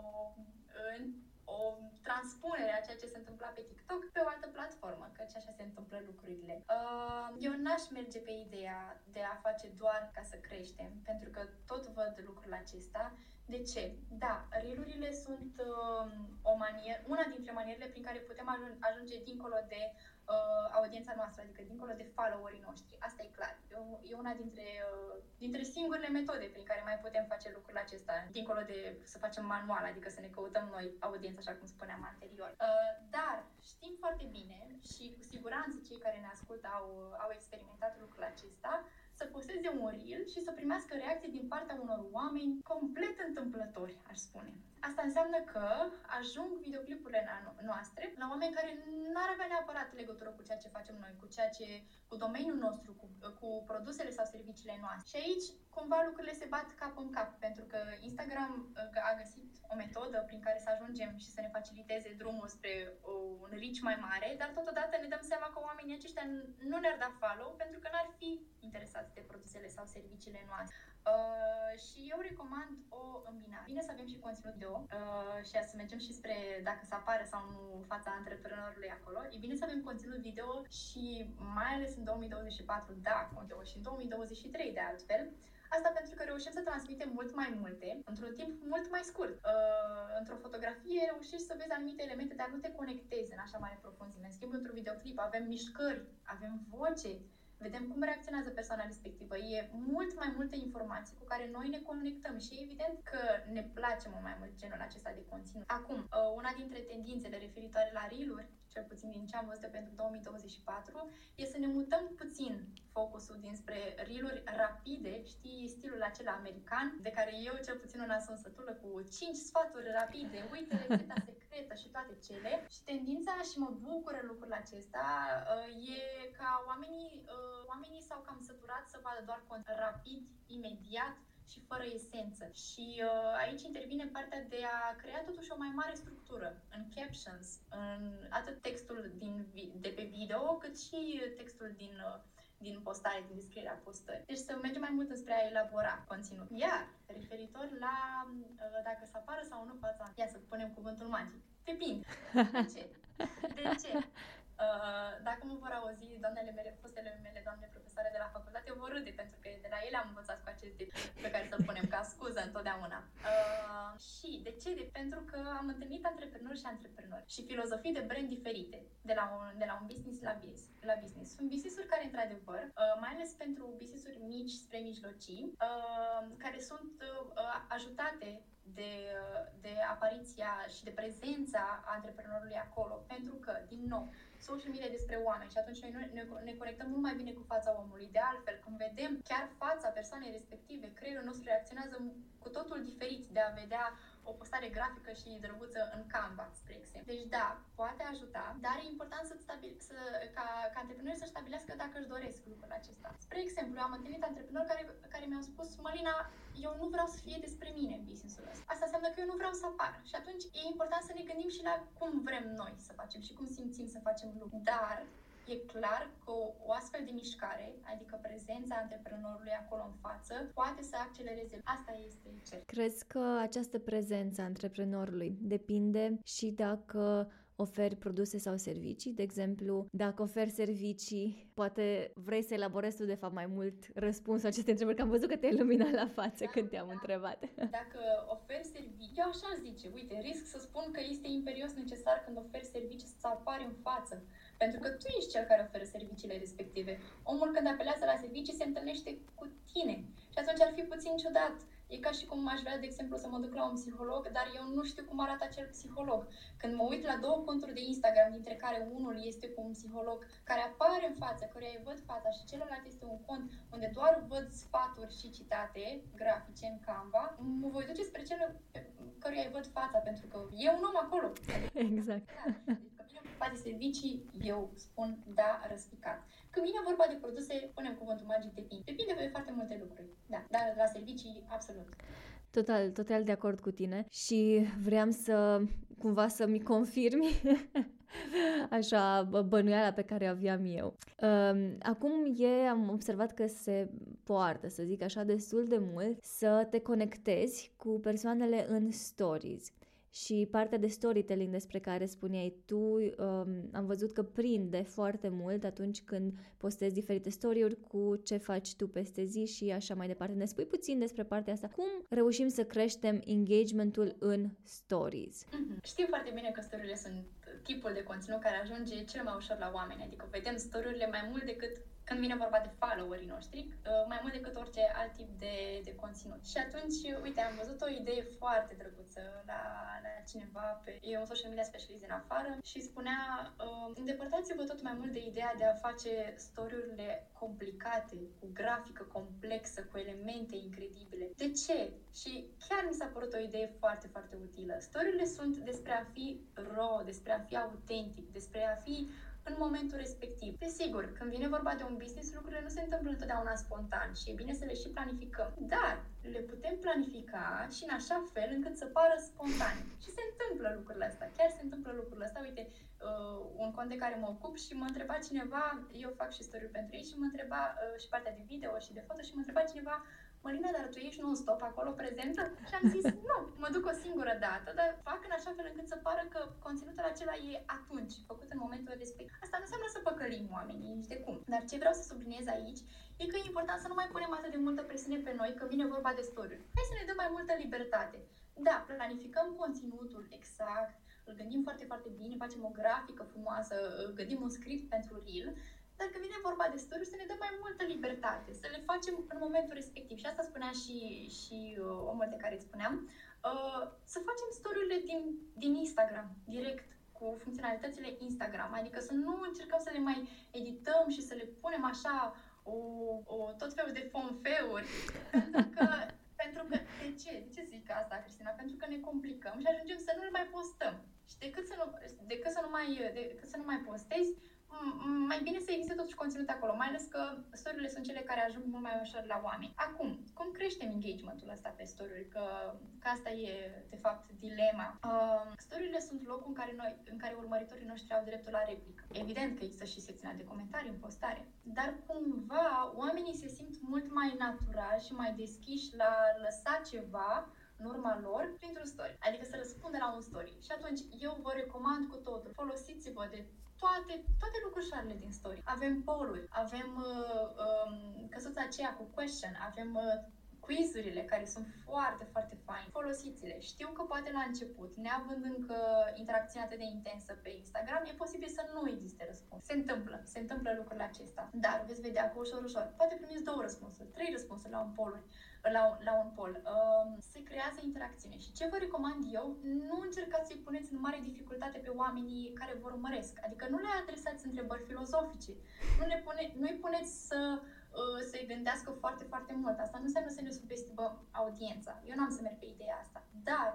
Speaker 1: o transpunere a ceea ce se întâmpla pe TikTok pe o altă platformă, căci așa se întâmplă lucrurile. Uh, eu n-aș merge pe ideea de a face doar ca să creștem, pentru că tot văd lucrul acesta. De ce? Da, rilurile sunt uh, o manieră, una dintre manierele prin care putem ajunge dincolo de uh, audiența noastră, adică dincolo de followerii noștri. Asta e clar. E, e una dintre, uh, dintre singurele metode prin care mai putem face lucrul acesta, dincolo de să facem manual, adică să ne căutăm noi audiența, așa cum spuneam anterior. Uh, dar știm foarte bine și cu siguranță cei care ne ascultă au, au experimentat lucrul acesta, să posteze un reel și să primească reacții din partea unor oameni complet întâmplători, aș spune. Asta înseamnă că ajung videoclipurile noastre la oameni care n-ar avea neapărat legătură cu ceea ce facem noi, cu ceea ce, cu domeniul nostru, cu, cu produsele sau serviciile noastre. Și aici, cumva, lucrurile se bat cap în cap, pentru că Instagram uh, a găsit o metodă prin care să ajungem și să ne faciliteze drumul spre un reach mai mare, dar totodată ne dăm seama că oamenii aceștia nu ne-ar da follow pentru că n-ar fi interesați de produsele sau serviciile noastre. Uh, și eu recomand o îmbinare. Bine să avem și conținut video uh, și să mergem și spre dacă să apară sau nu fața antreprenorului acolo. E bine să avem conținut video și mai ales în 2024, da, contează și în 2023 de altfel, Asta pentru că reușim să transmitem mult mai multe într-un timp mult mai scurt. Uh, într-o fotografie reușești să vezi anumite elemente, dar nu te conectezi în așa mare profunzime. În schimb, într-un videoclip avem mișcări, avem voce, vedem cum reacționează persoana respectivă. E mult mai multe informații cu care noi ne conectăm și evident că ne place mult mai mult genul acesta de conținut. Acum, uh, una dintre tendințele referitoare la reel cel puțin din ce am văzut pentru 2024, e să ne mutăm puțin focusul dinspre reel rapide, știi, stilul acela american, de care eu cel puțin una sunt sătulă cu 5 sfaturi rapide, uite rețeta (laughs) secretă secretă și toate cele. Și tendința, și mă bucură lucrul acesta, uh, e ca oamenii, uh, oamenii s-au cam săturat să vadă doar cont rapid, imediat, și fără esență. Și uh, aici intervine partea de a crea totuși o mai mare structură în captions, în atât textul din, de pe video, cât și textul din uh, din postare, din descrierea postării. Deci să mergem mai mult înspre a elabora conținut. Iar, referitor la uh, dacă să apară sau nu fața, ia să punem cuvântul magic. Depinde. De ce? De ce? (laughs) Uh, dacă mă vor auzi doamnele mele, fostele mele doamne profesoare de la facultate, vor râde, pentru că de la ele am învățat cu acest tip pe care să-l punem ca scuză întotdeauna. Uh, și de ce? De, pentru că am întâlnit antreprenori și antreprenori și filozofii de brand diferite, de la un, de la un business la, biz, la business. Sunt business-uri care, într-adevăr, uh, mai ales pentru business-uri mici spre mijlocii, uh, care sunt uh, ajutate de, de apariția și de prezența antreprenorului acolo. Pentru că, din nou, social media despre oameni și atunci noi ne, ne conectăm mult mai bine cu fața omului. De altfel, când vedem chiar fața persoanei respective, creierul nostru reacționează cu totul diferit de a vedea o postare grafică și drăguță în Canva, spre exemplu. Deci da, poate ajuta, dar e important să, stabil, să ca, ca antreprenori să stabilească dacă își doresc lucrul acesta. Spre exemplu, am întâlnit antreprenori care, care mi-au spus, Mălina, eu nu vreau să fie despre mine business-ul ăsta. Asta înseamnă că eu nu vreau să apar. Și atunci e important să ne gândim și la cum vrem noi să facem și cum simțim să facem lucruri. Dar e clar că o astfel de mișcare, adică prezența antreprenorului acolo în față, poate să accelereze. Asta este cert.
Speaker 2: Crezi că această prezență a antreprenorului depinde și dacă oferi produse sau servicii. De exemplu, dacă oferi servicii, poate vrei să elaborezi tu de fapt mai mult răspunsul acestei întrebări, că am văzut că te-ai luminat la față da, când te-am
Speaker 1: da.
Speaker 2: întrebat.
Speaker 1: Dacă oferi servicii, eu așa zice, uite, risc să spun că este imperios necesar când oferi servicii să apari în față. Pentru că tu ești cel care oferă serviciile respective. Omul când apelează la servicii se întâlnește cu tine. Și atunci ar fi puțin ciudat. E ca și cum aș vrea, de exemplu, să mă duc la un psiholog, dar eu nu știu cum arată acel psiholog. Când mă uit la două conturi de Instagram, dintre care unul este cu un psiholog care apare în față, căruia îi văd fața și celălalt este un cont unde doar văd sfaturi și citate grafice în Canva, mă voi duce spre cel căruia îi văd fața, pentru că e un om acolo. (laughs)
Speaker 2: Exact.
Speaker 1: Da, vorba de servicii, eu spun da răspicat. Când vine vorba de produse, punem cuvântul magic, depinde. Depinde de foarte multe lucruri, da. Dar la servicii, absolut.
Speaker 2: Total, total de acord cu tine și vreau să cumva să-mi confirmi (laughs) așa bănuiala pe care aveam eu. Um, acum e, am observat că se poartă, să zic așa, destul de mult să te conectezi cu persoanele în stories și partea de storytelling despre care spuneai tu, um, am văzut că prinde foarte mult atunci când postezi diferite story-uri cu ce faci tu peste zi și așa mai departe. Ne spui puțin despre partea asta. Cum reușim să creștem engagementul în stories?
Speaker 1: Mm-hmm. Știm foarte bine că story sunt tipul de conținut care ajunge cel mai ușor la oameni, adică vedem story mai mult decât când vine vorba de followerii noștri, uh, mai mult decât orice alt tip de, de conținut. Și atunci, uite, am văzut o idee foarte drăguță la, la cineva pe e un social media specialist din afară și spunea uh, îndepărtați-vă tot mai mult de ideea de a face story-urile complicate, cu grafică complexă, cu elemente incredibile. De ce? Și chiar mi s-a părut o idee foarte, foarte utilă. Story-urile sunt despre a fi raw, despre a fi autentic, despre a fi în momentul respectiv. Desigur, când vine vorba de un business, lucrurile nu se întâmplă întotdeauna spontan și e bine să le și planificăm. Dar le putem planifica și în așa fel încât să pară spontan. Și se întâmplă lucrurile astea. Chiar se întâmplă lucrurile astea. Uite, uh, un cont de care mă ocup și mă întreba cineva, eu fac și story pentru ei și mă întreba uh, și partea de video și de foto și mă întreba cineva Mălina, dar tu ești non-stop acolo prezentă? Și am zis, nu, mă duc o singură dată, dar fac în așa fel încât să pară că conținutul acela e atunci, făcut în momentul respectiv. Asta nu înseamnă să păcălim oamenii, nici de cum. Dar ce vreau să subliniez aici e că e important să nu mai punem atât de multă presiune pe noi că vine vorba de story Hai să ne dăm mai multă libertate. Da, planificăm conținutul exact, îl gândim foarte, foarte bine, facem o grafică frumoasă, gândim un script pentru reel, dar când vine vorba de story să ne dăm mai multă libertate, să le facem în momentul respectiv. Și asta spunea și, și uh, omul de care îți spuneam, uh, să facem story-urile din, din Instagram, direct, cu funcționalitățile Instagram, adică să nu încercăm să le mai edităm și să le punem așa o, o tot felul de fonfeuri, pentru că (laughs) pentru că, de ce? De ce zic asta, Cristina, pentru că ne complicăm și ajungem să nu le mai postăm. Și decât să nu, decât să nu, mai, decât să nu mai postezi, mai bine să existe totuși conținut acolo, mai ales că story sunt cele care ajung mult mai ușor la oameni. Acum, cum creștem engagementul ăsta pe story Că, că asta e, de fapt, dilema. Uh, story sunt locul în care, noi, în care urmăritorii noștri au dreptul la replică. Evident că există și secțiunea de comentarii în postare, dar cumva oamenii se simt mult mai natural și mai deschiși la lăsa ceva în urma lor printr-un story, adică să răspundă la un story. Și atunci eu vă recomand cu totul, folosiți-vă de toate, toate lucrușoarele din story. Avem poll avem uh, um, căsuța aceea cu question, avem uh, quizurile care sunt foarte, foarte fain. Folosiți-le. Știu că poate la început, neavând încă interacțiunea atât de intensă pe Instagram, e posibil să nu existe răspuns. Se întâmplă, se întâmplă lucrurile acesta. Dar veți vedea că ușor, ușor, poate primiți două răspunsuri, trei răspunsuri la un poll la, la un pol. Uh, se creează interacțiune și ce vă recomand eu, nu încercați să-i puneți în mare dificultate pe oamenii care vă urmăresc. Adică nu le adresați întrebări filozofice, nu, le pune, nu-i puneți să uh, să-i gândească foarte, foarte mult. Asta nu înseamnă să ne subestimăm audiența. Eu nu am să merg pe ideea asta. Dar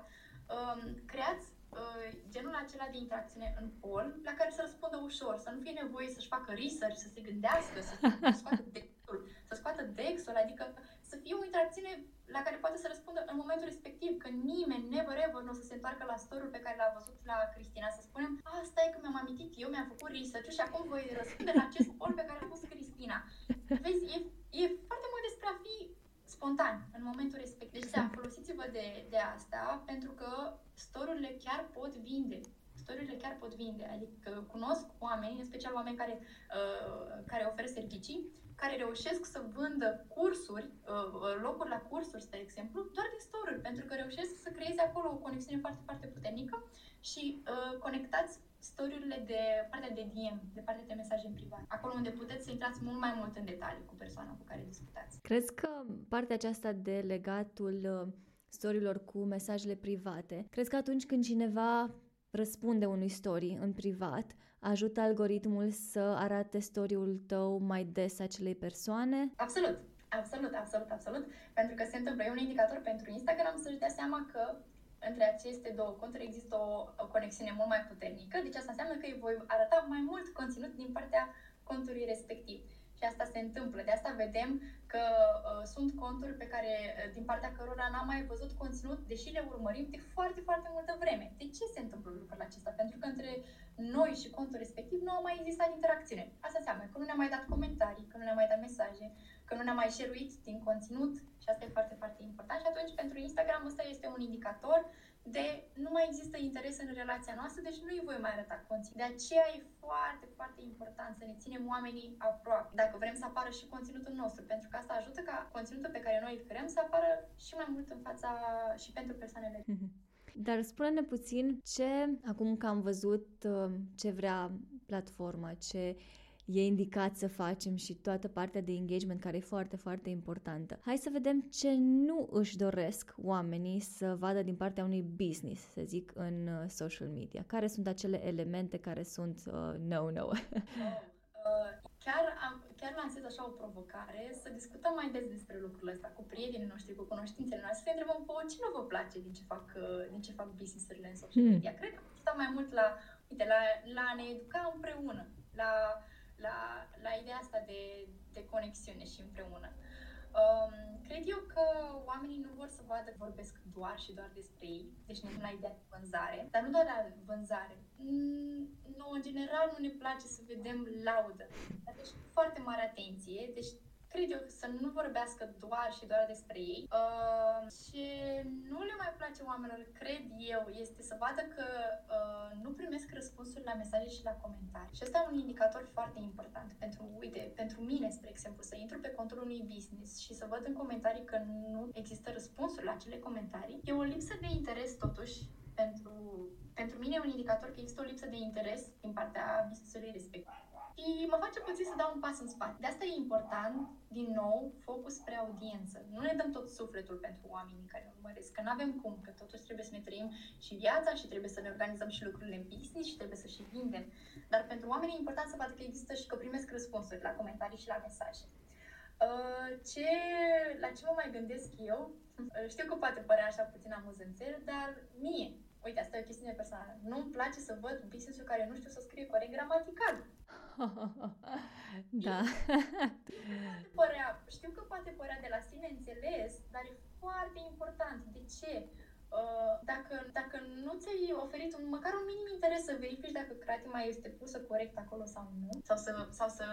Speaker 1: um, creați uh, genul acela de interacțiune în pol la care să răspundă ușor, să nu fie nevoie să-și facă research, să se gândească, să, să scoată dexul, să scoată dexul, adică să fie o interacțiune la care poate să răspundă în momentul respectiv, că nimeni, never ever, nu o să se întoarcă la storul pe care l-a văzut la Cristina, să spunem, a, stai că mi-am amintit eu, mi-am făcut research și acum voi răspunde la acest pol pe care a pus Cristina. Vezi, e, e foarte mult despre a fi spontan în momentul respectiv. Deci, da, folosiți-vă de, de asta, pentru că storurile chiar pot vinde storurile chiar pot vinde. Adică cunosc oameni, în special oameni care, uh, care oferă servicii, care reușesc să vândă cursuri, uh, uh, locuri la cursuri, spre exemplu, doar din store pentru că reușesc să creeze acolo o conexiune foarte, foarte puternică și uh, conectați storiurile de partea de DM, de partea de mesaje în privat, acolo unde puteți să intrați mult mai mult în detalii cu persoana cu care discutați.
Speaker 2: Crezi că partea aceasta de legatul uh, storilor cu mesajele private, crezi că atunci când cineva răspunde unui story în privat, ajută algoritmul să arate story-ul tău mai des acelei persoane?
Speaker 1: Absolut, absolut, absolut, absolut. Pentru că se întâmplă, e un indicator pentru Instagram să-și dea seama că între aceste două conturi există o, o conexiune mult mai puternică, deci asta înseamnă că îi voi arăta mai mult conținut din partea contului respectiv. Și asta se întâmplă. De asta vedem că uh, sunt conturi pe care, uh, din partea cărora n-am mai văzut conținut, deși le urmărim de foarte, foarte multă vreme. De ce se întâmplă lucrul acesta? Pentru că între noi și contul respectiv nu a mai existat interacțiune. Asta înseamnă că nu ne-a mai dat comentarii, că nu ne-a mai dat mesaje, că nu ne-a mai share din conținut și asta e foarte, foarte important. Și atunci, pentru Instagram, ăsta este un indicator de nu mai există interes în relația noastră, deci nu îi voi mai arăta conținut. De aceea e foarte, foarte important să ne ținem oamenii aproape, dacă vrem să apară și conținutul nostru, pentru că asta ajută ca conținutul pe care noi îl creăm să apară și mai mult în fața și pentru persoanele.
Speaker 2: Mhm. Dar spune-ne puțin ce, acum că am văzut uh, ce vrea platforma, ce e indicat să facem și toată partea de engagement care e foarte, foarte importantă. Hai să vedem ce nu își doresc oamenii să vadă din partea unui business, să zic, în uh, social media. Care sunt acele elemente care sunt uh, no-no? (laughs)
Speaker 1: uh, chiar, am, chiar lansez așa o provocare să discutăm mai des despre lucrurile astea cu prietenii noștri, cu cunoștințele noastre, să întrebăm pe ce nu vă place din ce fac, uh, din ce fac business-urile în social hmm. media. Hmm. Cred că stau mai mult la, uite, la, la a ne educa împreună, la la, la ideea asta de, de conexiune și împreună. Um, cred eu că oamenii nu vor să vadă că vorbesc doar și doar despre ei, deci nu la ideea de vânzare, dar nu doar la vânzare. Mm, nu, în general, nu ne place să vedem laudă. Deci, foarte mare atenție. Deci, cred eu, să nu vorbească doar și doar despre ei. Uh, și nu le mai place oamenilor, cred eu, este să vadă că uh, nu primesc răspunsuri la mesaje și la comentarii. Și ăsta e un indicator foarte important pentru, uite, pentru mine, spre exemplu, să intru pe contul unui business și să văd în comentarii că nu există răspunsuri la acele comentarii. E o lipsă de interes, totuși, pentru, pentru mine e un indicator că există o lipsă de interes din partea business-ului respectiv și mă face puțin să dau un pas în spate. De asta e important, din nou, focus spre audiență. Nu ne dăm tot sufletul pentru oamenii care urmăresc, că nu avem cum, că totuși trebuie să ne trăim și viața și trebuie să ne organizăm și lucrurile în business și trebuie să și vindem. Dar pentru oameni e important să vadă că există și că primesc răspunsuri la comentarii și la mesaje. Uh, ce, la ce mă mai gândesc eu? Uh, știu că poate părea așa puțin amuzânțel, dar mie, uite, asta e o chestiune personală, nu-mi place să văd business care nu știu să scrie corect gramatical.
Speaker 2: da.
Speaker 1: părea, știu că poate părea de la sine înțeles, dar e foarte important. De ce? Uh, dacă, dacă nu ți-ai oferit un, măcar un minim interes să verifici dacă creatima este pusă corect acolo sau nu, sau să, sau să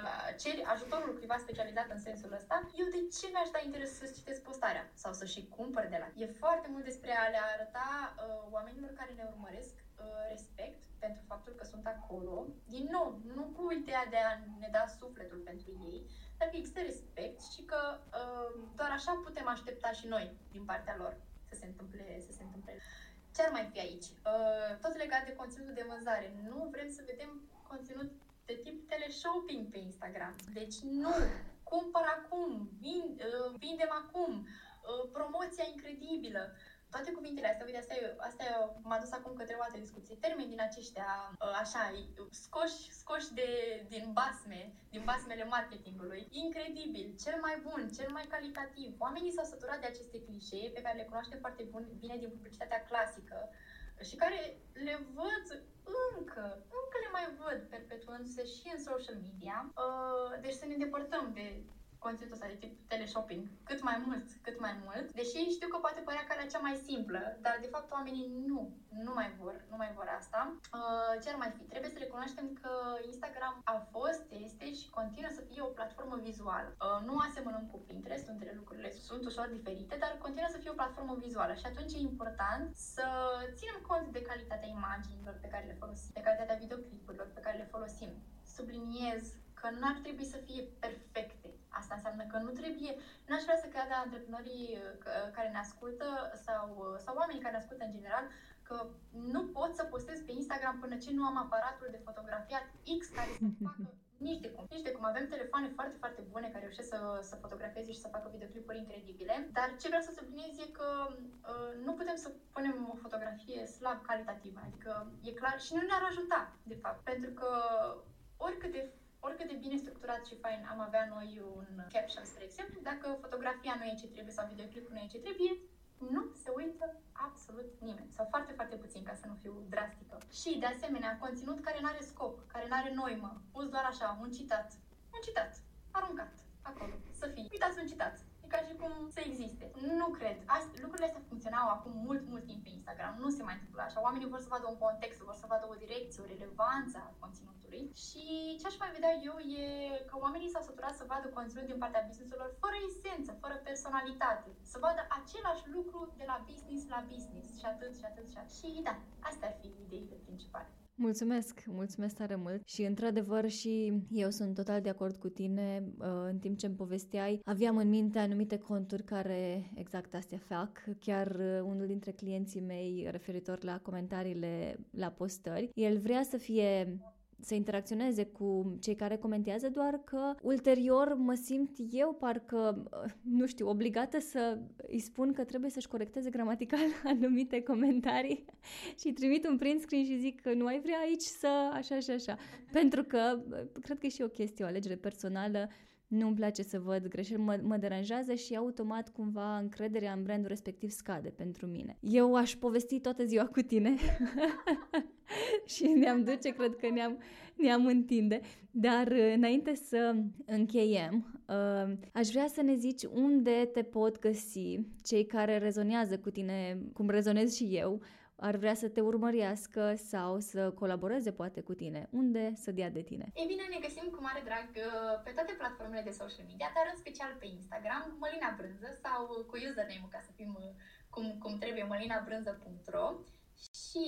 Speaker 1: ceri ajutorul cuiva specializat în sensul ăsta, eu de ce mi-aș da interes să citesc postarea sau să și cumpăr de la. E foarte mult despre a le arăta uh, oamenilor care ne urmăresc uh, respect pentru faptul că sunt acolo. Din nou, nu cu ideea de a ne da sufletul pentru ei, dar că există respect și că uh, doar așa putem aștepta și noi din partea lor să se întâmple, să se întâmple. Ce ar mai fi aici? Uh, tot legat de conținutul de vânzare. Nu vrem să vedem conținut de tip teleshopping pe Instagram. Deci nu! Cumpăr acum, vin, uh, vindem acum, uh, promoția incredibilă. Toate cuvintele astea, uite, asta, e, asta e, m-a dus acum către o altă discuție. Termeni din aceștia, uh, așa, scoși, scoși de, din basme, din basmele marketingului. Incredibil, cel mai bun, cel mai calitativ. Oamenii s-au săturat de aceste clișee pe care le cunoaștem foarte bun, bine din publicitatea clasică și care le văd încă, încă le mai văd perpetuându-se și în social media. Uh, deci să ne depărtăm de conținutul ăsta de tip teleshopping cât mai mult, cât mai mult, deși știu că poate părea calea cea mai simplă, dar de fapt oamenii nu, nu mai vor, nu mai vor asta. Uh, ce ar mai fi? Trebuie să recunoaștem că Instagram a fost, este și continuă să fie o platformă vizuală. Uh, nu asemănăm cu Pinterest, unde lucrurile sunt ușor diferite, dar continuă să fie o platformă vizuală și atunci e important să ținem cont de calitatea imaginilor pe care le folosim, de calitatea videoclipurilor pe care le folosim. Subliniez că nu ar trebui să fie perfecte. Asta înseamnă că nu trebuie, n-aș vrea să creadă antreprenorii uh, care ne ascultă sau, uh, sau oamenii care ne ascultă în general că nu pot să postez pe Instagram până ce nu am aparatul de fotografiat X care să (laughs) facă nici de cum. Nici de cum. Avem telefoane foarte, foarte bune care reușesc să, să fotografieze și să facă videoclipuri incredibile. Dar ce vreau să subliniez e că uh, nu putem să punem o fotografie slab calitativă. Adică e clar și nu ne-ar ajuta, de fapt. Pentru că oricât de oricât de bine structurat și fain am avea noi un caption, spre exemplu, dacă fotografia nu e ce trebuie sau videoclipul nu e ce trebuie, nu se uită absolut nimeni. Sau foarte, foarte puțin, ca să nu fiu drastică. Și, de asemenea, conținut care nu are scop, care nu are noimă, pus doar așa, un citat, un citat, aruncat, acolo, să fie. Uitați un citat, e ca și cum să existe. Nu cred. Ast- lucrurile astea funcționau acum mult, mult timp pe Instagram. Nu se mai întâmplă așa. Oamenii vor să vadă un context, vor să vadă o direcție, o relevanță a conținutului. Și ce aș mai vedea eu e că oamenii s-au săturat să vadă conținut din partea businessurilor fără esență, fără personalitate. Să vadă același lucru de la business la business și atât și atât și atât. Și da, astea ar fi ideile principale.
Speaker 2: Mulțumesc, mulțumesc tare mult și într-adevăr și eu sunt total de acord cu tine uh, în timp ce îmi povesteai. Aveam în minte anumite conturi care exact astea fac. Chiar uh, unul dintre clienții mei referitor la comentariile la postări, el vrea să fie să interacționeze cu cei care comentează, doar că ulterior mă simt eu parcă, nu știu, obligată să îi spun că trebuie să-și corecteze gramatical (laughs) anumite comentarii (laughs) și trimit un print screen și zic că nu ai vrea aici să așa și așa. Pentru că cred că e și o chestie, o alegere personală nu îmi place să văd greșeli, mă, mă deranjează și automat cumva încrederea în brandul respectiv scade pentru mine. Eu aș povesti toată ziua cu tine (laughs) și ne-am duce, cred că ne-am, ne-am întinde, dar uh, înainte să încheiem, uh, aș vrea să ne zici unde te pot găsi cei care rezonează cu tine, cum rezonez și eu, ar vrea să te urmărească sau să colaboreze poate cu tine, unde să dea de tine?
Speaker 1: Ei bine, ne găsim cu mare drag uh, pe toate platformele de social media, dar în special pe Instagram, Mălina Brânză sau cu username-ul ca să fim uh, cum, cum trebuie, mălinabrânză.ro și,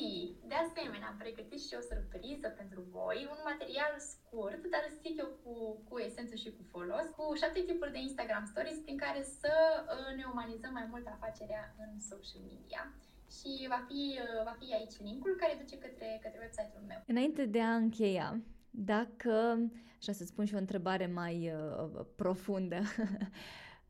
Speaker 1: de asemenea, am pregătit și o surpriză pentru voi, un material scurt, dar zic eu cu, cu esență și cu folos, cu șapte tipuri de Instagram Stories prin care să uh, ne umanizăm mai mult afacerea în social media și va fi, va fi aici linkul care duce către, către website-ul meu.
Speaker 2: Înainte de a încheia, dacă, așa să spun și o întrebare mai uh, profundă, (laughs)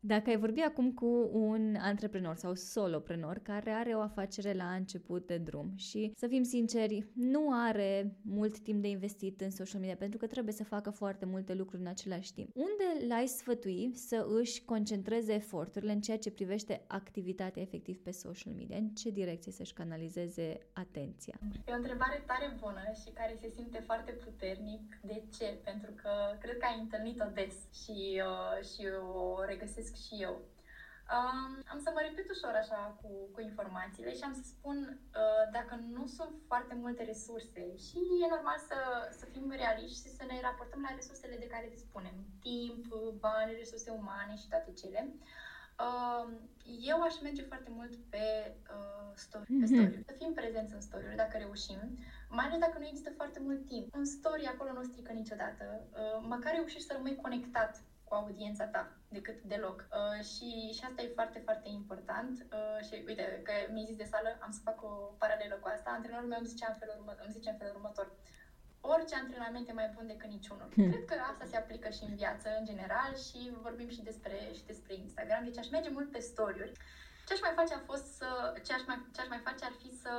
Speaker 2: Dacă ai vorbi acum cu un antreprenor sau soloprenor care are o afacere la început de drum și, să fim sinceri, nu are mult timp de investit în social media pentru că trebuie să facă foarte multe lucruri în același timp. Unde l-ai sfătui să își concentreze eforturile în ceea ce privește activitatea efectiv pe social media? În ce direcție să-și canalizeze atenția?
Speaker 1: E o întrebare tare bună și care se simte foarte puternic. De ce? Pentru că cred că ai întâlnit-o des și, uh, și o regăsesc și eu. Um, am să mă repet ușor așa cu, cu informațiile și am să spun uh, dacă nu sunt foarte multe resurse și e normal să, să fim realiști și să ne raportăm la resursele de care dispunem. Timp, bani, resurse umane și toate cele. Uh, eu aș merge foarte mult pe uh, story, mm-hmm. pe mhm. story. Să fim prezenți în story dacă reușim, mai ales dacă nu există foarte mult timp. Un story acolo nu strică niciodată. Uh, măcar reușești să rămâi conectat cu audiența ta decât deloc. Uh, și, și asta e foarte, foarte important. Uh, și uite, că mi-ai zis de sală, am să fac o paralelă cu asta. Antrenorul meu îmi zicea în felul, urmă, îmi zice în felul următor. Orice antrenament e mai bun decât niciunul. Hmm. Cred că asta se aplică și în viață, în general, și vorbim și despre, și despre Instagram. Deci aș merge mult pe story Ce aș mai face a fost să... Ce aș mai, ce aș mai face ar fi să,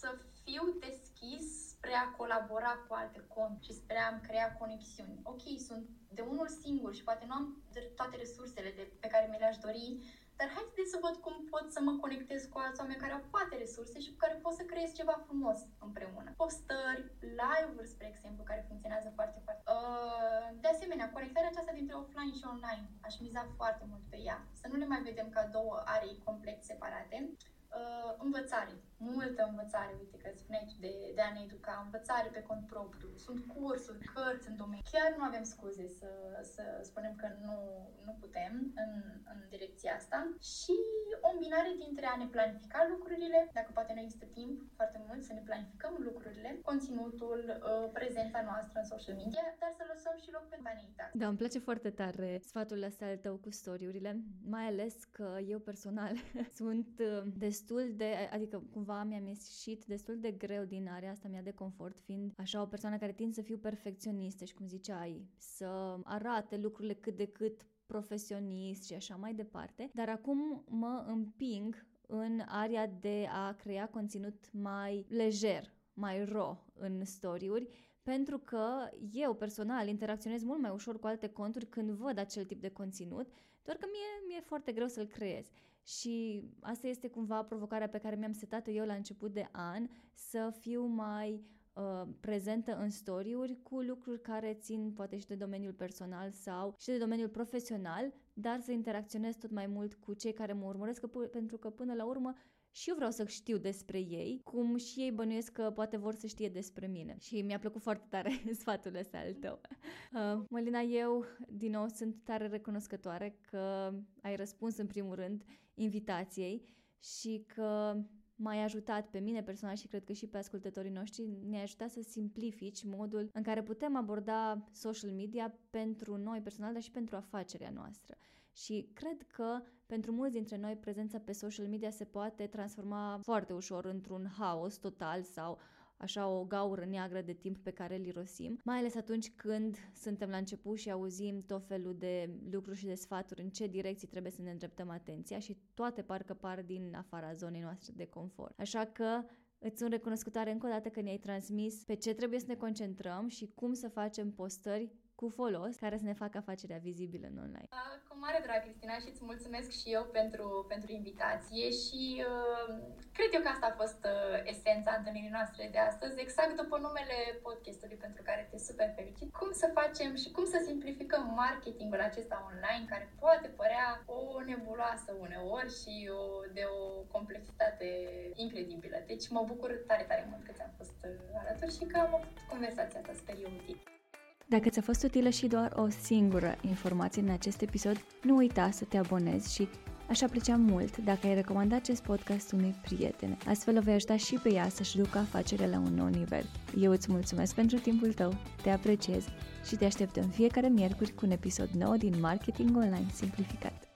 Speaker 1: să fiu deschis spre a colabora cu alte conti și spre a crea conexiuni. Ok, sunt de unul singur și poate nu am toate resursele de, pe care mi le-aș dori, dar haideți să văd cum pot să mă conectez cu alți oameni care au poate resurse și cu care pot să creez ceva frumos împreună. Postări, live-uri, spre exemplu, care funcționează foarte, foarte. Uh, de asemenea, conectarea aceasta dintre offline și online. Aș miza foarte mult pe ea. Să nu le mai vedem ca două arii complet separate uh, învățare, multă învățare, uite că spuneai de, de a ne educa, învățare pe cont propriu, sunt cursuri, cărți în domeniu. Chiar nu avem scuze să, să spunem că nu, nu putem în, în direcția asta și o îmbinare dintre a ne planifica lucrurile, dacă poate nu există timp foarte mult, să ne planificăm lucrurile, conținutul, uh, prezența noastră în social media, dar să lăsăm și loc pentru vanitatea.
Speaker 2: Da, îmi place foarte tare sfatul ăsta al tău cu storiurile, mai ales că eu personal (laughs) sunt uh, destul destul de, adică cumva mi-am ieșit destul de greu din area asta mea de confort, fiind așa o persoană care tind să fiu perfecționistă și cum ziceai, să arate lucrurile cât de cât profesionist și așa mai departe, dar acum mă împing în area de a crea conținut mai lejer, mai raw în story-uri, pentru că eu personal interacționez mult mai ușor cu alte conturi când văd acel tip de conținut, doar că mie mi-e foarte greu să-l creez. Și asta este cumva provocarea pe care mi-am setat-o eu la început de an, să fiu mai uh, prezentă în story-uri cu lucruri care țin poate și de domeniul personal sau și de domeniul profesional, dar să interacționez tot mai mult cu cei care mă urmăresc, că, pentru că până la urmă și eu vreau să știu despre ei, cum și ei bănuiesc că poate vor să știe despre mine. Și mi-a plăcut foarte tare (laughs) sfatul ăsta al tău. Uh, Mălina, eu din nou sunt tare recunoscătoare că ai răspuns în primul rând invitației și că m-ai ajutat pe mine personal și cred că și pe ascultătorii noștri, ne-ai ajutat să simplifici modul în care putem aborda social media pentru noi personal, dar și pentru afacerea noastră. Și cred că pentru mulți dintre noi prezența pe social media se poate transforma foarte ușor într-un haos total sau așa o gaură neagră de timp pe care îl irosim, mai ales atunci când suntem la început și auzim tot felul de lucruri și de sfaturi în ce direcții trebuie să ne îndreptăm atenția și toate parcă par din afara zonei noastre de confort. Așa că Îți sunt recunoscătoare încă o dată că ne-ai transmis pe ce trebuie să ne concentrăm și cum să facem postări cu folos care să ne facă afacerea vizibilă în online.
Speaker 1: Cu mare drag, Cristina, și îți mulțumesc și eu pentru, pentru invitație și uh, cred eu că asta a fost uh, esența întâlnirii noastre de astăzi, exact după numele podcastului pentru care te super fericit. Cum să facem și cum să simplificăm marketingul acesta online care poate părea o nebuloasă uneori și o, de o complexitate incredibilă. Deci mă bucur tare, tare mult că ți-am fost uh, alături și că am avut conversația asta, sper eu, util.
Speaker 2: Dacă ți-a fost utilă și doar o singură informație în acest episod, nu uita să te abonezi și Aș aprecia mult dacă ai recomanda acest podcast unui prieten. Astfel o vei ajuta și pe ea să-și ducă afacerea la un nou nivel. Eu îți mulțumesc pentru timpul tău, te apreciez și te aștept în fiecare miercuri cu un episod nou din Marketing Online Simplificat.